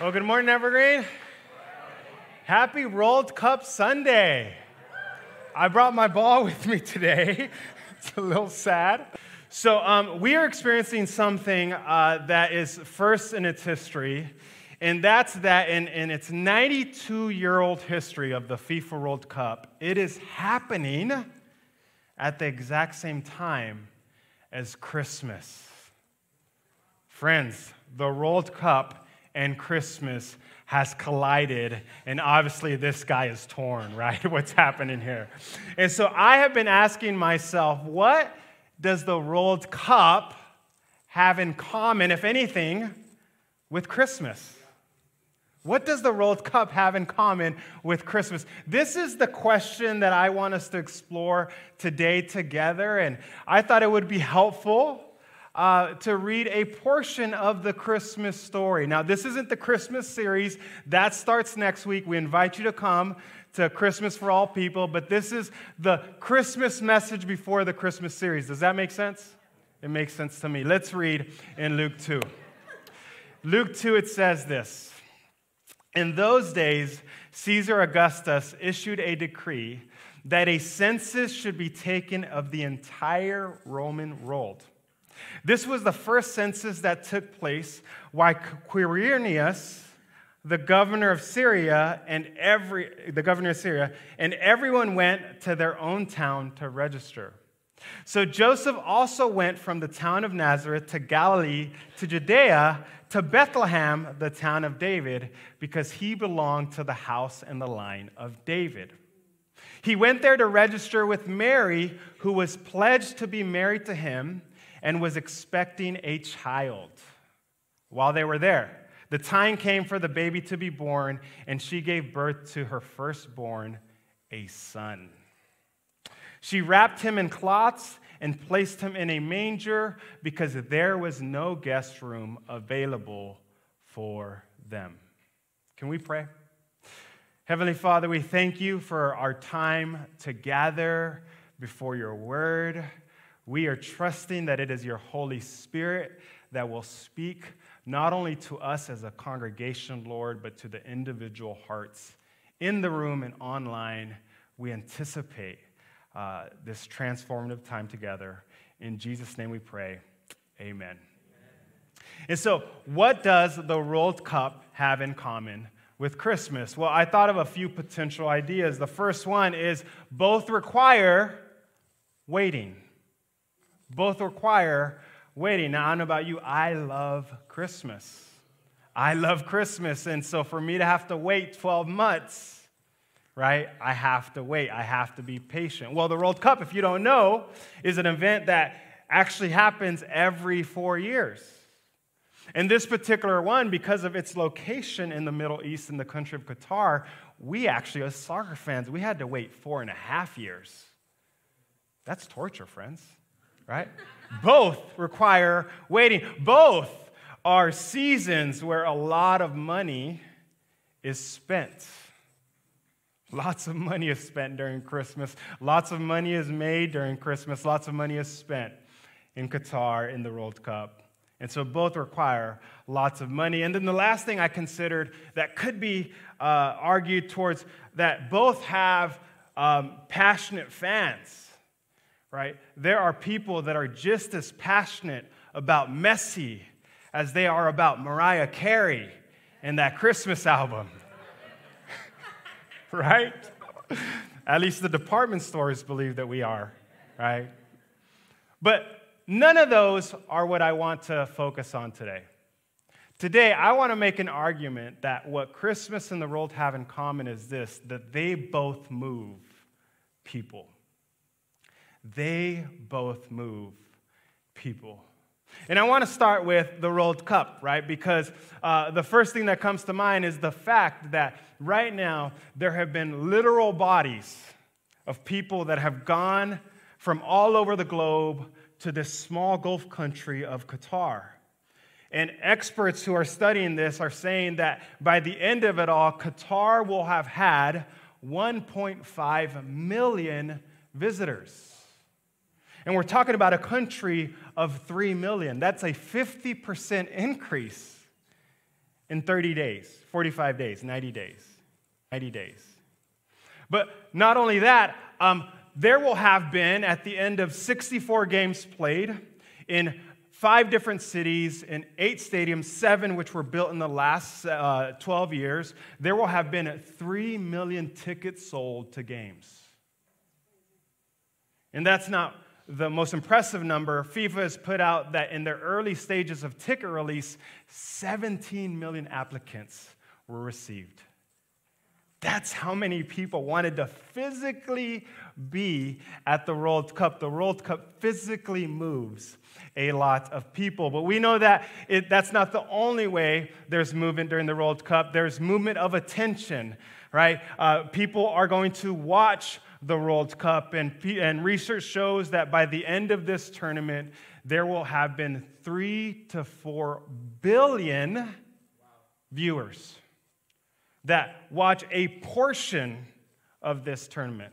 Well, good morning, Evergreen. Happy World Cup Sunday. I brought my ball with me today. It's a little sad. So, um, we are experiencing something uh, that is first in its history, and that's that in, in its 92 year old history of the FIFA World Cup, it is happening at the exact same time as Christmas. Friends, the World Cup and Christmas has collided, and obviously this guy is torn, right? What's happening here? And so I have been asking myself, what does the World Cup have in common, if anything, with Christmas? What does the World Cup have in common with Christmas? This is the question that I want us to explore today together, and I thought it would be helpful uh, to read a portion of the Christmas story. Now, this isn't the Christmas series, that starts next week. We invite you to come to Christmas for All People, but this is the Christmas message before the Christmas series. Does that make sense? It makes sense to me. Let's read in Luke 2. Luke 2, it says this In those days, Caesar Augustus issued a decree that a census should be taken of the entire Roman world. This was the first census that took place while Quirinius, the governor of Syria, and every the governor of Syria, and everyone went to their own town to register. So Joseph also went from the town of Nazareth to Galilee to Judea to Bethlehem, the town of David, because he belonged to the house and the line of David. He went there to register with Mary, who was pledged to be married to him and was expecting a child while they were there. The time came for the baby to be born, and she gave birth to her firstborn, a son. She wrapped him in cloths and placed him in a manger because there was no guest room available for them. Can we pray? Heavenly Father, we thank you for our time to gather before your word. We are trusting that it is your Holy Spirit that will speak not only to us as a congregation, Lord, but to the individual hearts in the room and online. We anticipate uh, this transformative time together. In Jesus' name we pray. Amen. And so, what does the World Cup have in common with Christmas? Well, I thought of a few potential ideas. The first one is both require waiting. Both require waiting. Now, I don't know about you, I love Christmas. I love Christmas. And so for me to have to wait 12 months, right, I have to wait. I have to be patient. Well, the World Cup, if you don't know, is an event that actually happens every four years. And this particular one, because of its location in the Middle East in the country of Qatar, we actually, as soccer fans, we had to wait four and a half years. That's torture, friends right? Both require waiting. Both are seasons where a lot of money is spent. Lots of money is spent during Christmas. Lots of money is made during Christmas. Lots of money is spent in Qatar in the World Cup. And so both require lots of money. And then the last thing I considered that could be uh, argued towards that both have um, passionate fans right? There are people that are just as passionate about Messi as they are about Mariah Carey and that Christmas album, right? At least the department stores believe that we are, right? But none of those are what I want to focus on today. Today, I want to make an argument that what Christmas and the world have in common is this that they both move people. They both move people. And I want to start with the World Cup, right? Because uh, the first thing that comes to mind is the fact that right now there have been literal bodies of people that have gone from all over the globe to this small Gulf country of Qatar. And experts who are studying this are saying that by the end of it all, Qatar will have had 1.5 million visitors. And we're talking about a country of 3 million. That's a 50% increase. in 30 days, 45 days, 90 days, 90 days. But not only that, um, there will have been, at the end of 64 games played in five different cities, in eight stadiums, seven which were built in the last uh, 12 years, there will have been 3 million tickets sold to games. And that's not the most impressive number. FIFA has put out that in their early stages of ticket release, 17 million applicants were received. That's how many people wanted to physically be at the World Cup. The World Cup physically moves a lot of people. But we know that it, that's not the only way there's movement during the World Cup. There's movement of attention, right? Uh, people are going to watch the World Cup, and, and research shows that by the end of this tournament, there will have been three to four billion viewers that watch a portion of this tournament.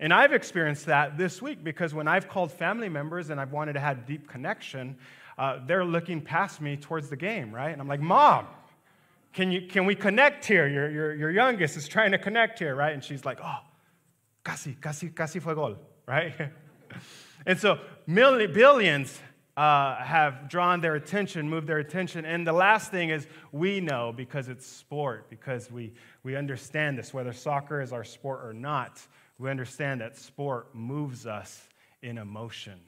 And I've experienced that this week because when I've called family members and I've wanted to have deep connection, uh, they're looking past me towards the game, right? And I'm like, Mom, can, you, can we connect here? Your, your, your youngest is trying to connect here, right? And she's like, Oh, casi, casi, casi fue gol, right? and so million, billions uh, have drawn their attention, moved their attention. And the last thing is we know because it's sport, because we, we understand this, whether soccer is our sport or not, we understand that sport moves us in emotion.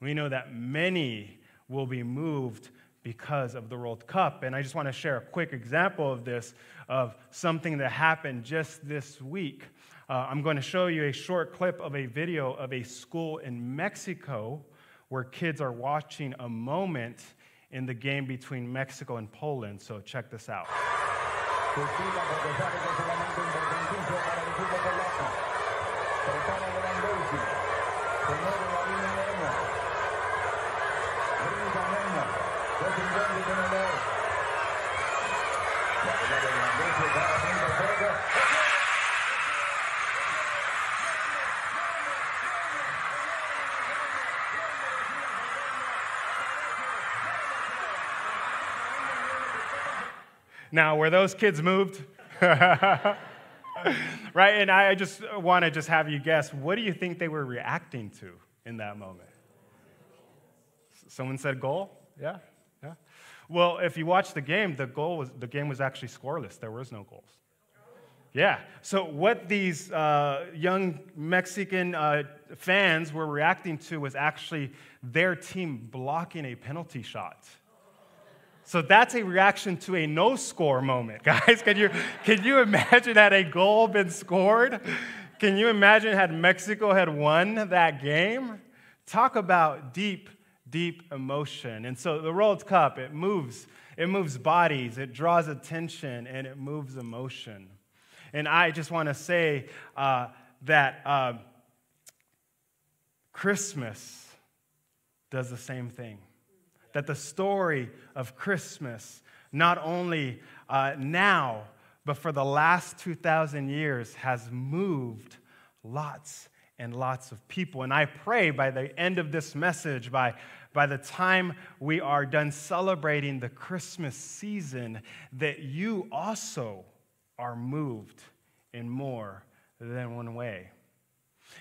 We know that many will be moved because of the World Cup. And I just want to share a quick example of this, of something that happened just this week. Uh, I'm going to show you a short clip of a video of a school in Mexico where kids are watching a moment in the game between Mexico and Poland. So check this out. Now, were those kids moved? right? And I just want to just have you guess what do you think they were reacting to in that moment? Someone said goal? Yeah? Yeah. Well, if you watch the game, the goal was the game was actually scoreless. There was no goals. Yeah. So what these uh, young Mexican uh, fans were reacting to was actually their team blocking a penalty shot. So that's a reaction to a no score moment, guys. Can you, can you imagine had a goal been scored? Can you imagine had Mexico had won that game? Talk about deep, deep emotion. And so the World Cup, it moves, it moves bodies, it draws attention, and it moves emotion. And I just want to say uh, that uh, Christmas does the same thing that the story of Christmas, not only uh, now, but for the last 2,000 years, has moved lots and lots of people. And I pray by the end of this message, by, by the time we are done celebrating the Christmas season, that you also are moved in more than one way.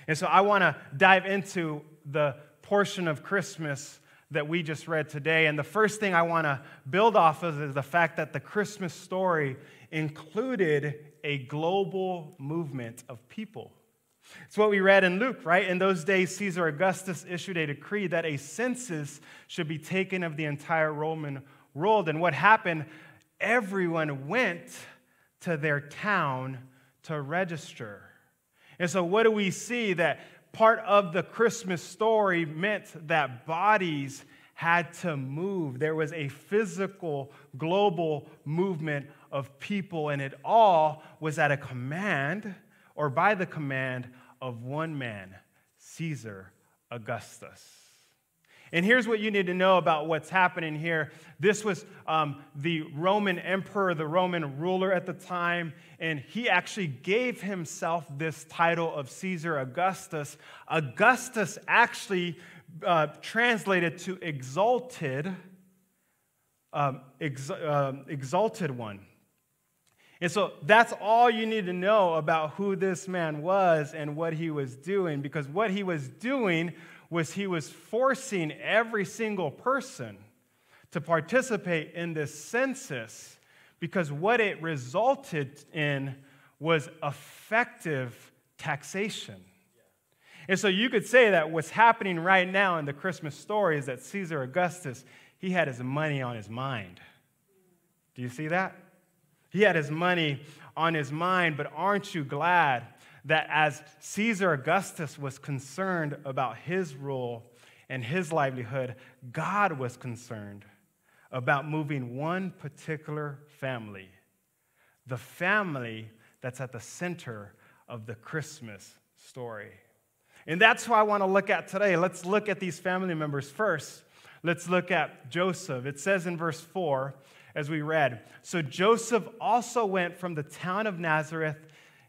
And so I want to dive into the portion of Christmas that we just read today. And the first thing I want to build off of is the fact that the Christmas story included a global movement of people. It's what we read in Luke, right? In those days, Caesar Augustus issued a decree that a census should be taken of the entire Roman world. And what happened? Everyone went to their town to register. And so, what do we see? That part of the Christmas story meant that bodies had to move. There was a physical, global movement of people, and it all was at a command or by the command of one man, Caesar Augustus. And here's what you need to know about what's happening here. This was um, the Roman emperor, the Roman ruler at the time, and he actually gave himself this title of Caesar Augustus. Augustus actually uh, translated to exalted um, ex- uh, exalted one. And so that's all you need to know about who this man was and what he was doing, because what he was doing was he was forcing every single person to participate in this census, because what it resulted in was effective taxation. And so you could say that what's happening right now in the Christmas story is that Caesar Augustus, he had his money on his mind. Do you see that? He had his money on his mind, but aren't you glad that as Caesar Augustus was concerned about his rule and his livelihood, God was concerned about moving one particular family, the family that's at the center of the Christmas story. And that's why I want to look at today. Let's look at these family members first. Let's look at Joseph. It says in verse 4, as we read So Joseph also went from the town of Nazareth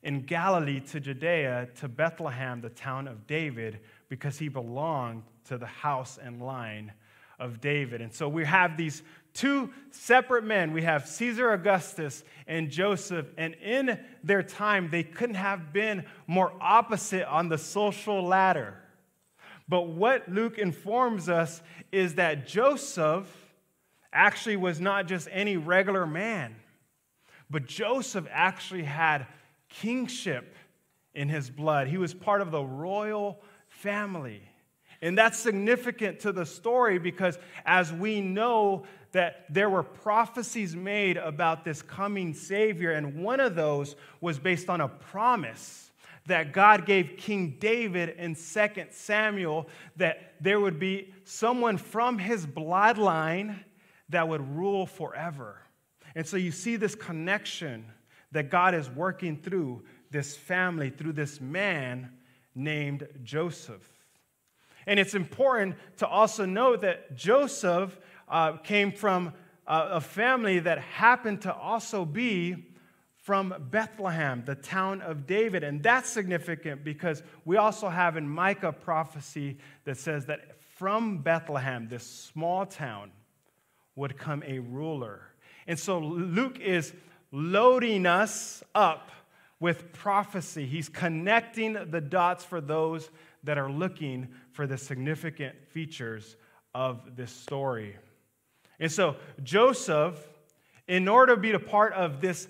in Galilee to Judea to Bethlehem, the town of David, because he belonged to the house and line of David. And so we have these two separate men. We have Caesar Augustus and Joseph, and in their time, they couldn't have been more opposite on the social ladder. But what Luke informs us is that Joseph actually was not just any regular man, but Joseph actually had kingship in his blood. He was part of the royal family. And that's significant to the story because as we know that there were prophecies made about this coming Savior, and one of those was based on a promise that God gave King David in 2 Samuel that there would be someone from his bloodline that would rule forever. And so you see this connection that God is working through this family, through this man named Joseph. And it's important to also know that Joseph uh, came from a, a family that happened to also be from Bethlehem, the town of David. And that's significant because we also have in Micah prophecy that says that from Bethlehem, this small town, would come a ruler. And so Luke is loading us up with prophecy. He's connecting the dots for those that are looking for the significant features of this story. And so, Joseph, in order to be a part of this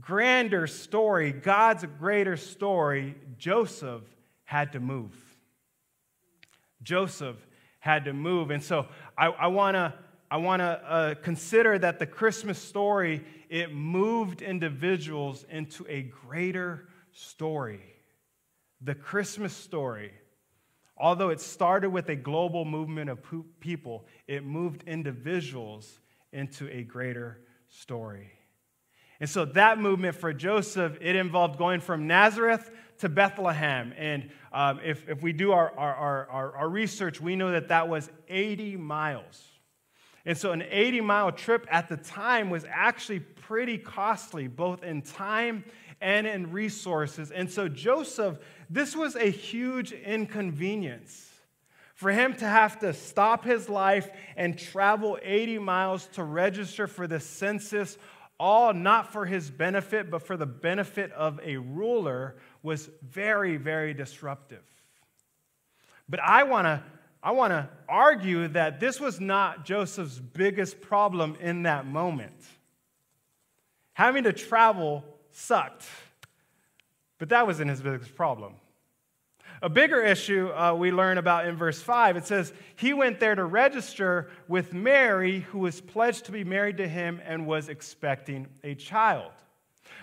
grander story, God's greater story, Joseph had to move. Joseph had to move. And so, I, I want to I want to uh, consider that the Christmas story, it moved individuals into a greater story. The Christmas story, although it started with a global movement of people, it moved individuals into a greater story. And so that movement for Joseph, it involved going from Nazareth to Bethlehem. And um, if, if we do our, our, our, our research, we know that that was 80 miles. And so, an 80 mile trip at the time was actually pretty costly, both in time and in resources. And so, Joseph, this was a huge inconvenience. For him to have to stop his life and travel 80 miles to register for the census, all not for his benefit, but for the benefit of a ruler, was very, very disruptive. But I want to I want to argue that this was not Joseph's biggest problem in that moment. Having to travel sucked, but that wasn't his biggest problem. A bigger issue uh, we learn about in verse 5 it says, He went there to register with Mary, who was pledged to be married to him and was expecting a child.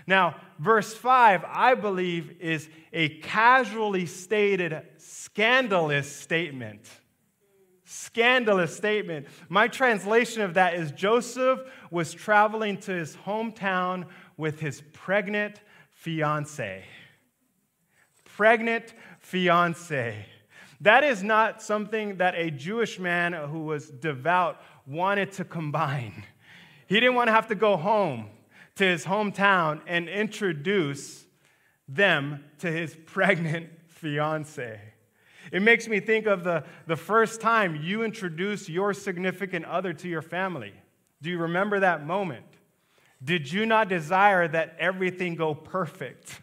Now, verse 5, I believe, is a casually stated, scandalous statement scandalous statement. My translation of that is Joseph was traveling to his hometown with his pregnant fiance. Pregnant fiance. That is not something that a Jewish man who was devout wanted to combine. He didn't want to have to go home to his hometown and introduce them to his pregnant fiance. It makes me think of the, the first time you introduce your significant other to your family, Do you remember that moment? Did you not desire that everything go perfect?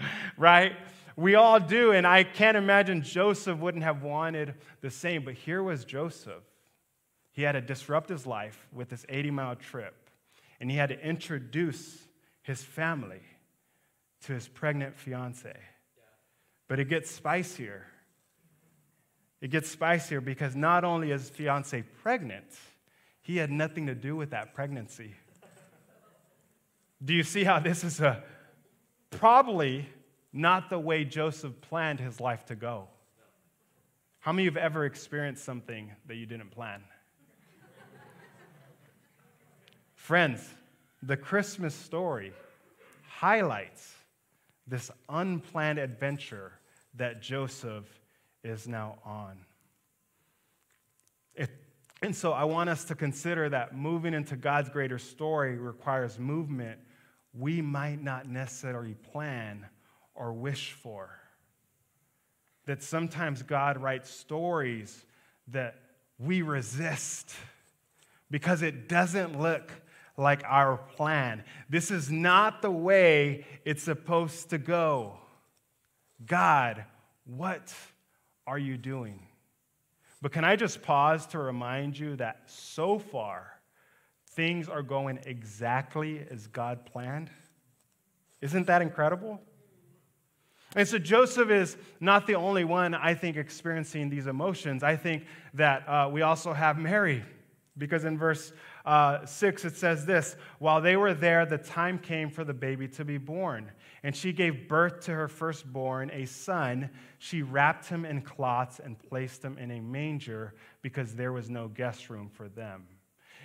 right? We all do, and I can't imagine Joseph wouldn't have wanted the same. But here was Joseph. He had to disrupt his life with this 80 mile trip, and he had to introduce his family to his pregnant fiance. But it gets spicier. It gets spicier because not only is fiance pregnant, he had nothing to do with that pregnancy. Do you see how this is a probably not the way Joseph planned his life to go? How many of you have ever experienced something that you didn't plan? Friends, the Christmas story highlights this unplanned adventure that Joseph is now on. It, and so I want us to consider that moving into God's greater story requires movement we might not necessarily plan or wish for. That sometimes God writes stories that we resist because it doesn't look like our plan. This is not the way it's supposed to go. God, what are you doing? But can I just pause to remind you that so far, things are going exactly as God planned? Isn't that incredible? And so Joseph is not the only one, I think, experiencing these emotions. I think that uh, we also have Mary, because in verse uh, 6 it says this While they were there, the time came for the baby to be born. And she gave birth to her firstborn, a son. She wrapped him in cloths and placed him in a manger because there was no guest room for them.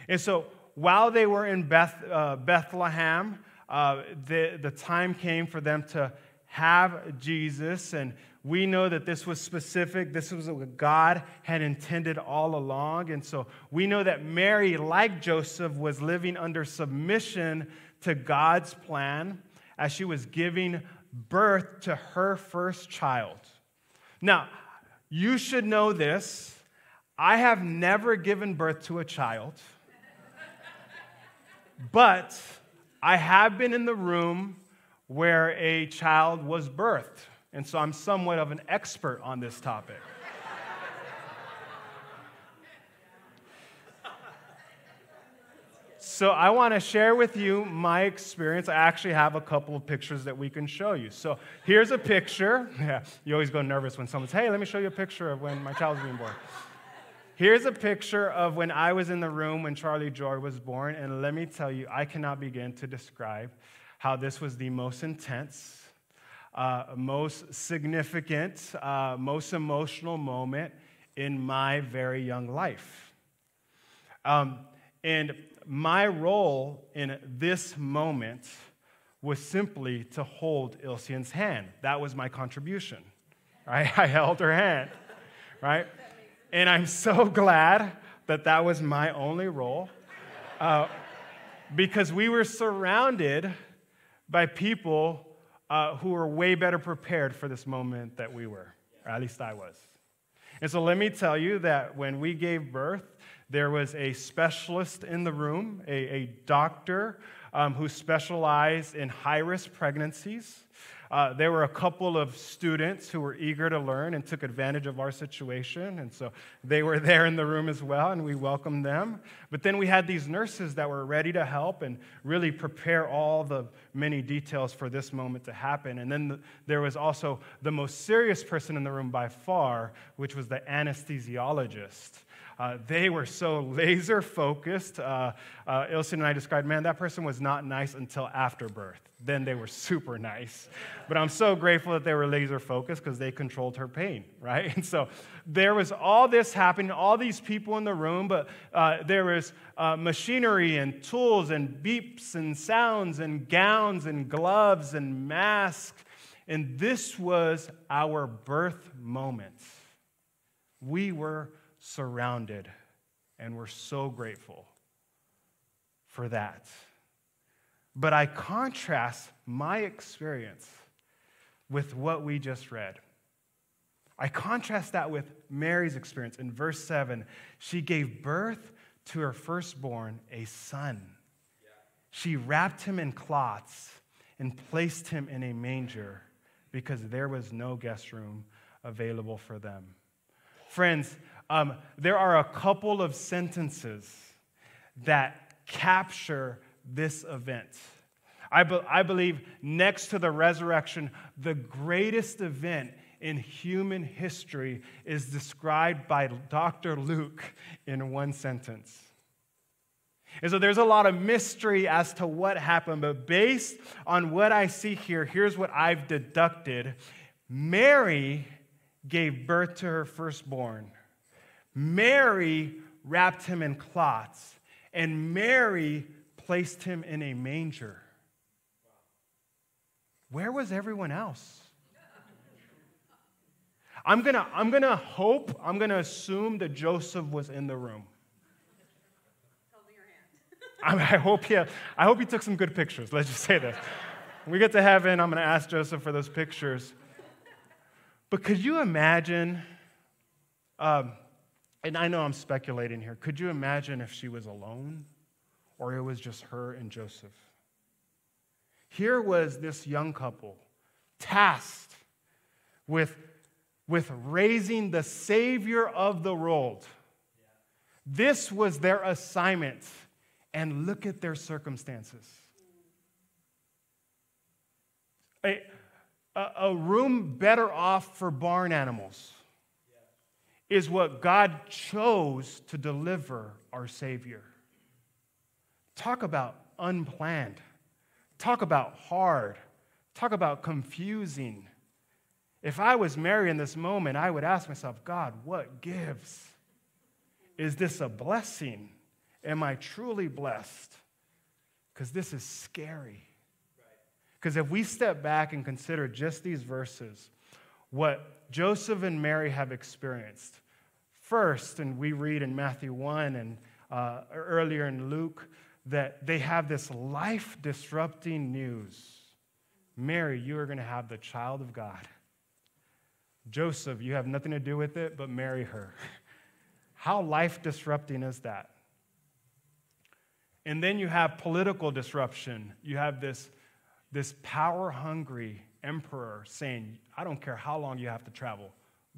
And so while they were in Beth, uh, Bethlehem, uh, the, the time came for them to have Jesus, and we know that this was specific. This was what God had intended all along. And so we know that Mary, like Joseph, was living under submission to God's plan as she was giving birth to her first child. Now, you should know this. I have never given birth to a child, but I have been in the room where a child was birthed, and so I'm somewhat of an expert on this topic. So, I want to share with you my experience. I actually have a couple of pictures that we can show you. So, here's a picture. Yeah, you always go nervous when someone says, Hey, let me show you a picture of when my child was being born. Here's a picture of when I was in the room when Charlie Joy was born, and let me tell you, I cannot begin to describe how this was the most intense, uh, most significant, uh, most emotional moment in my very young life. Um, and my role in this moment was simply to hold Ilsean's hand. That was my contribution. Right? I held her hand, right? And I'm so glad that that was my only role uh, because we were surrounded by people uh, who were way better prepared for this moment that we were, or at least I was. And so let me tell you that when we gave birth, there was a specialist in the room, a, a doctor um, who specialized in high risk pregnancies. Uh, there were a couple of students who were eager to learn and took advantage of our situation. And so they were there in the room as well, and we welcomed them. But then we had these nurses that were ready to help and really prepare all the many details for this moment to happen. And then the, there was also the most serious person in the room by far, which was the anesthesiologist. Uh, they were so laser focused. Uh, uh, and I described, man, that person was not nice until after birth. Then they were super nice. But I'm so grateful that they were laser focused because they controlled her pain, right? And so there was all this happening, all these people in the room, but uh, there was uh, machinery and tools and beeps and sounds and gowns and gloves and masks. And this was our birth moment. We were surrounded, and we're so grateful for that. But I contrast my experience with what we just read. I contrast that with Mary's experience. In verse 7, she gave birth to her firstborn a son. She wrapped him in cloths and placed him in a manger because there was no guest room available for them. Friends, um, there are a couple of sentences that capture this event. I, be- I believe next to the resurrection, the greatest event in human history is described by Dr. Luke in one sentence. And so there's a lot of mystery as to what happened, but based on what I see here, here's what I've deducted Mary gave birth to her firstborn. Mary wrapped him in cloths, and Mary placed him in a manger. Where was everyone else? I'm gonna, I'm gonna hope, I'm gonna assume that Joseph was in the room. I, mean, I hope he, I hope he took some good pictures. Let's just say this. When we get to heaven, I'm gonna ask Joseph for those pictures. But could you imagine, um, and I know I'm speculating here, could you imagine if she was alone or it was just her and Joseph? Here was this young couple tasked with with raising the Savior of the world. This was their assignment. And look at their circumstances. A, a, a room better off for barn animals is what God chose to deliver our Savior. Talk about unplanned. Talk about hard. Talk about confusing. If I was Mary in this moment, I would ask myself, God, what gives? Is this a blessing? Am I truly blessed? Because this is scary. Because if we step back and consider just these verses, what Joseph and Mary have experienced, first, and we read in Matthew 1 and uh, earlier in Luke, that they have this life disrupting news Mary, you are going to have the child of God. Joseph, you have nothing to do with it, but marry her. How life disrupting is that? And then you have political disruption. You have this, this power hungry emperor saying, I don't care how long you have to travel,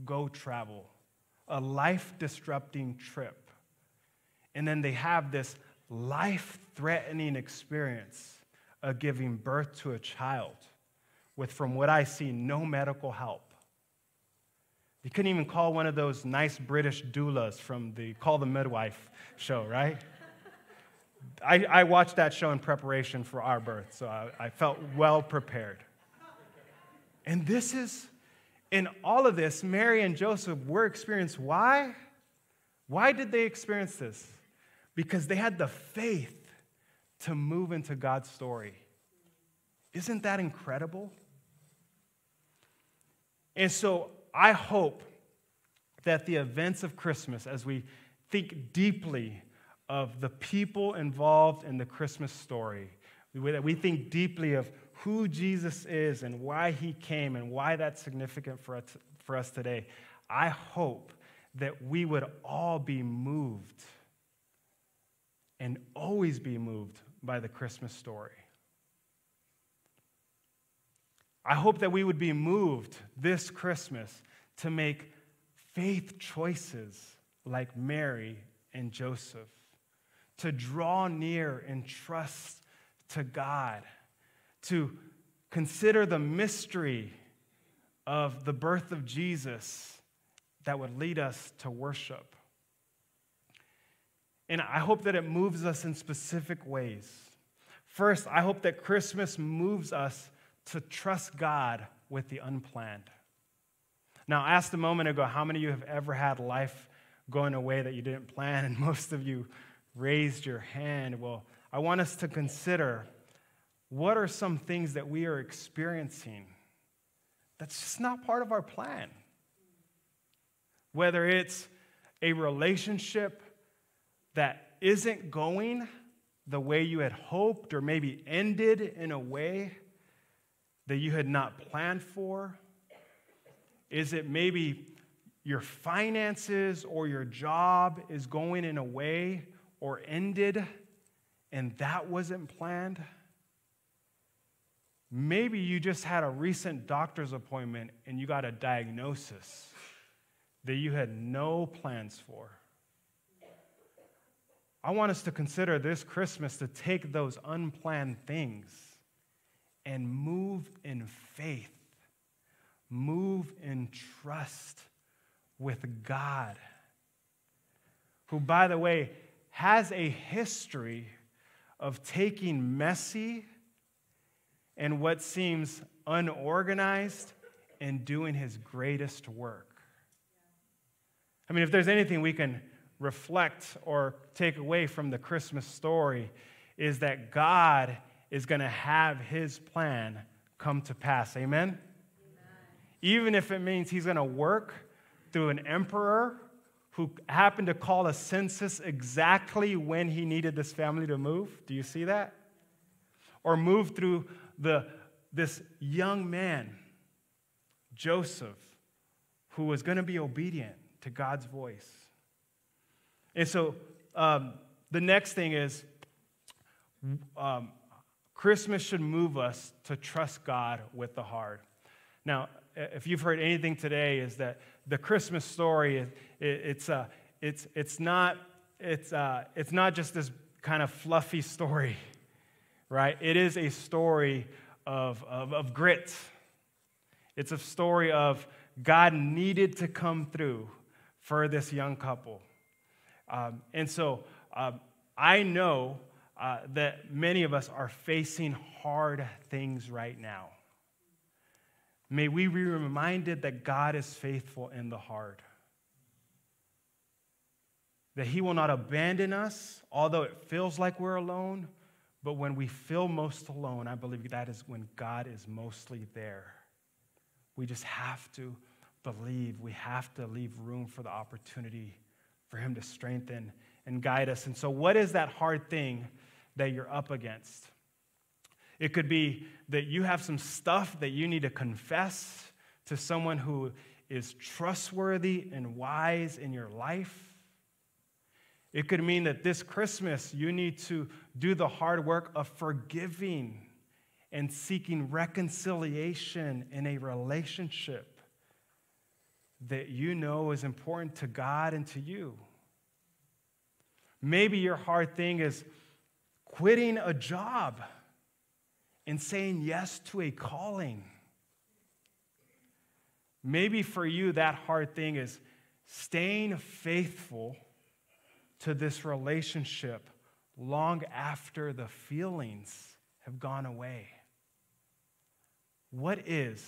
go travel. A life disrupting trip. And then they have this life threatening experience of giving birth to a child with, from what I see, no medical help. You couldn't even call one of those nice British doulas from the Call the Midwife show, right? I, I watched that show in preparation for our birth, so I, I felt well prepared. And this is, in all of this, Mary and Joseph were experienced. Why? Why did they experience this? Because they had the faith to move into God's story. Isn't that incredible? And so I hope that the events of Christmas, as we think deeply of the people involved in the Christmas story, that we think deeply of who Jesus is and why he came and why that's significant for us, for us today, I hope that we would all be moved and always be moved by the Christmas story. I hope that we would be moved this Christmas to make faith choices like Mary and Joseph, to draw near and trust to God, to consider the mystery of the birth of Jesus that would lead us to worship. And I hope that it moves us in specific ways. First, I hope that Christmas moves us to trust God with the unplanned. Now, I asked a moment ago how many of you have ever had life going a way that you didn't plan, and most of you raised your hand. Well, I want us to consider what are some things that we are experiencing that's just not part of our plan. Whether it's a relationship that isn't going the way you had hoped, or maybe ended in a way that you had not planned for? Is it maybe your finances or your job is going in a way or ended and that wasn't planned. Maybe you just had a recent doctor's appointment and you got a diagnosis that you had no plans for. I want us to consider this Christmas to take those unplanned things and move in faith, move in trust with God, who, by the way, has a history of taking messy and what seems unorganized and doing his greatest work. I mean, if there's anything we can reflect or take away from the Christmas story is that God is going to have his plan come to pass. Amen? Amen? Even if it means he's going to work through an emperor who happened to call a census exactly when he needed this family to move. Do you see that? Or move through the, this young man, Joseph, who was going to be obedient to God's voice. And so um, the next thing is um, Christmas should move us to trust God with the hard. Now, if you've heard anything today, is that the Christmas story, it, it's, uh, it's, it's, not, it's, uh, it's not just this kind of fluffy story, right? It is a story of, of, of grit. It's a story of God needed to come through for this young couple. Um, and so um, I know uh, that many of us are facing hard things right now. May we be reminded that God is faithful in the hard. That He will not abandon us, although it feels like we're alone. But when we feel most alone, I believe that is when God is mostly there. We just have to believe. We have to leave room for the opportunity for Him to strengthen and guide us. And so, what is that hard thing that you're up against? It could be that you have some stuff that you need to confess to someone who is trustworthy and wise in your life. It could mean that this Christmas you need to do the hard work of forgiving and seeking reconciliation in a relationship that you know is important to God and to you. Maybe your hard thing is quitting a job and saying yes to a calling. Maybe for you, that hard thing is staying faithful to this relationship long after the feelings have gone away. What is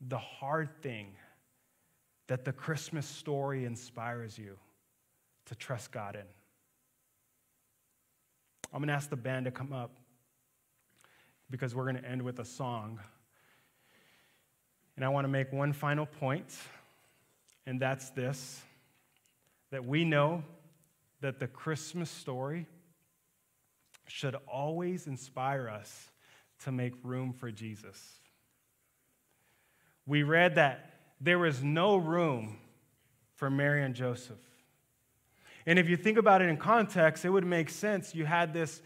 the hard thing that the Christmas story inspires you to trust God in? I'm going to ask the band to come up because we're going to end with a song. And I want to make one final point, and that's this that we know that the Christmas story should always inspire us to make room for Jesus. We read that there was no room for Mary and Joseph. And if you think about it in context, it would make sense. You had this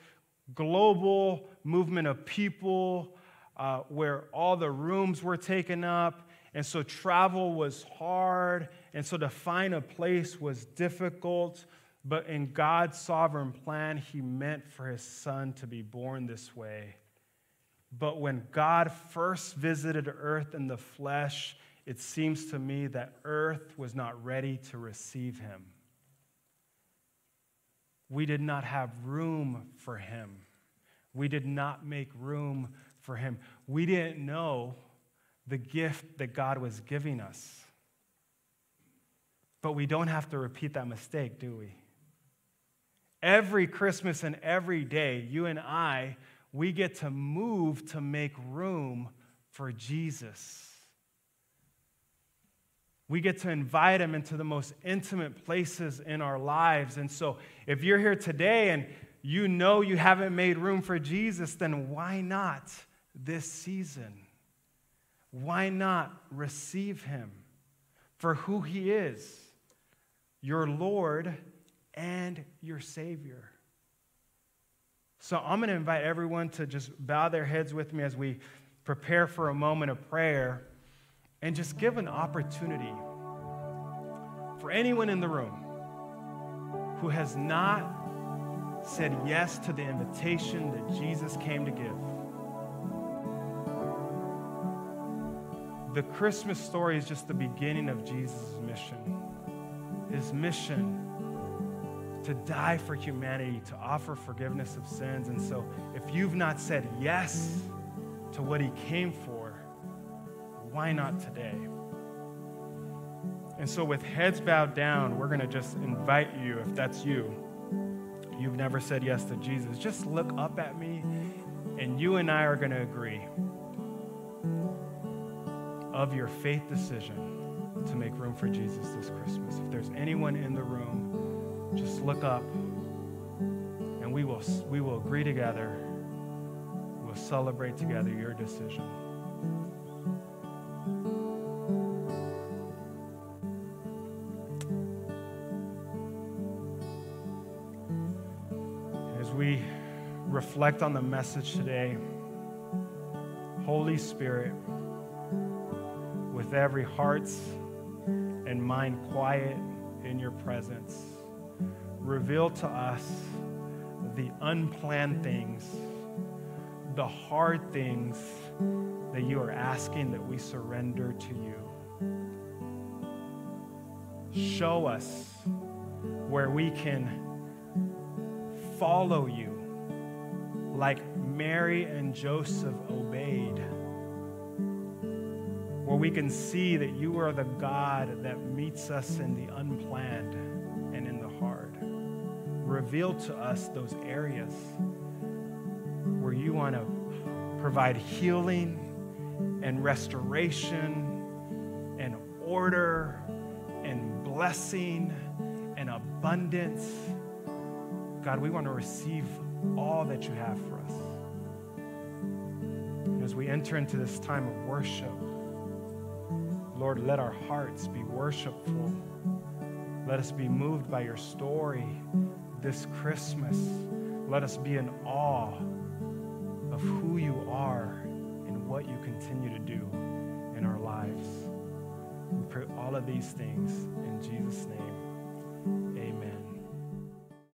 global movement of people uh, where all the rooms were taken up. And so travel was hard. And so to find a place was difficult. But in God's sovereign plan, He meant for His Son to be born this way. But when God first visited earth in the flesh, it seems to me that earth was not ready to receive Him we did not have room for him. We did not make room for him. We didn't know the gift that God was giving us. But we don't have to repeat that mistake, do we? Every Christmas and every day, you and I, we get to move to make room for Jesus. We get to invite him into the most intimate places in our lives. And so, if you're here today and you know you haven't made room for Jesus, then why not this season? Why not receive him for who he is, your Lord and your Savior? So I'm going to invite everyone to just bow their heads with me as we prepare for a moment of prayer and just give an opportunity for anyone in the room who has not said yes to the invitation that Jesus came to give. The Christmas story is just the beginning of Jesus' mission. His mission to die for humanity, to offer forgiveness of sins. And so, if you've not said yes to what he came for, why not today? And so, with heads bowed down, we're going to just invite you, if that's you, you've never said yes to Jesus, just look up at me, and you and I are going to agree of your faith decision to make room for Jesus this Christmas. If there's anyone in the room, just look up and we will, we will agree together. We'll celebrate together your decision. Reflect on the message today, Holy Spirit, with every heart and mind quiet in your presence, reveal to us the unplanned things, the hard things that you are asking that we surrender to you. Show us where we can follow you like Mary and Joseph obeyed. Where we can see that you are the God that meets us in the unplanned and in the hard. Reveal to us those areas where you want to provide healing and restoration and order and blessing and abundance. God, we want to receive all that you have for us. And as we enter into this time of worship, Lord, let our hearts be worshipful. Let us be moved by your story this Christmas. Let us be in awe of who you are and what you continue to do in our lives. We pray all of these things in Jesus' name.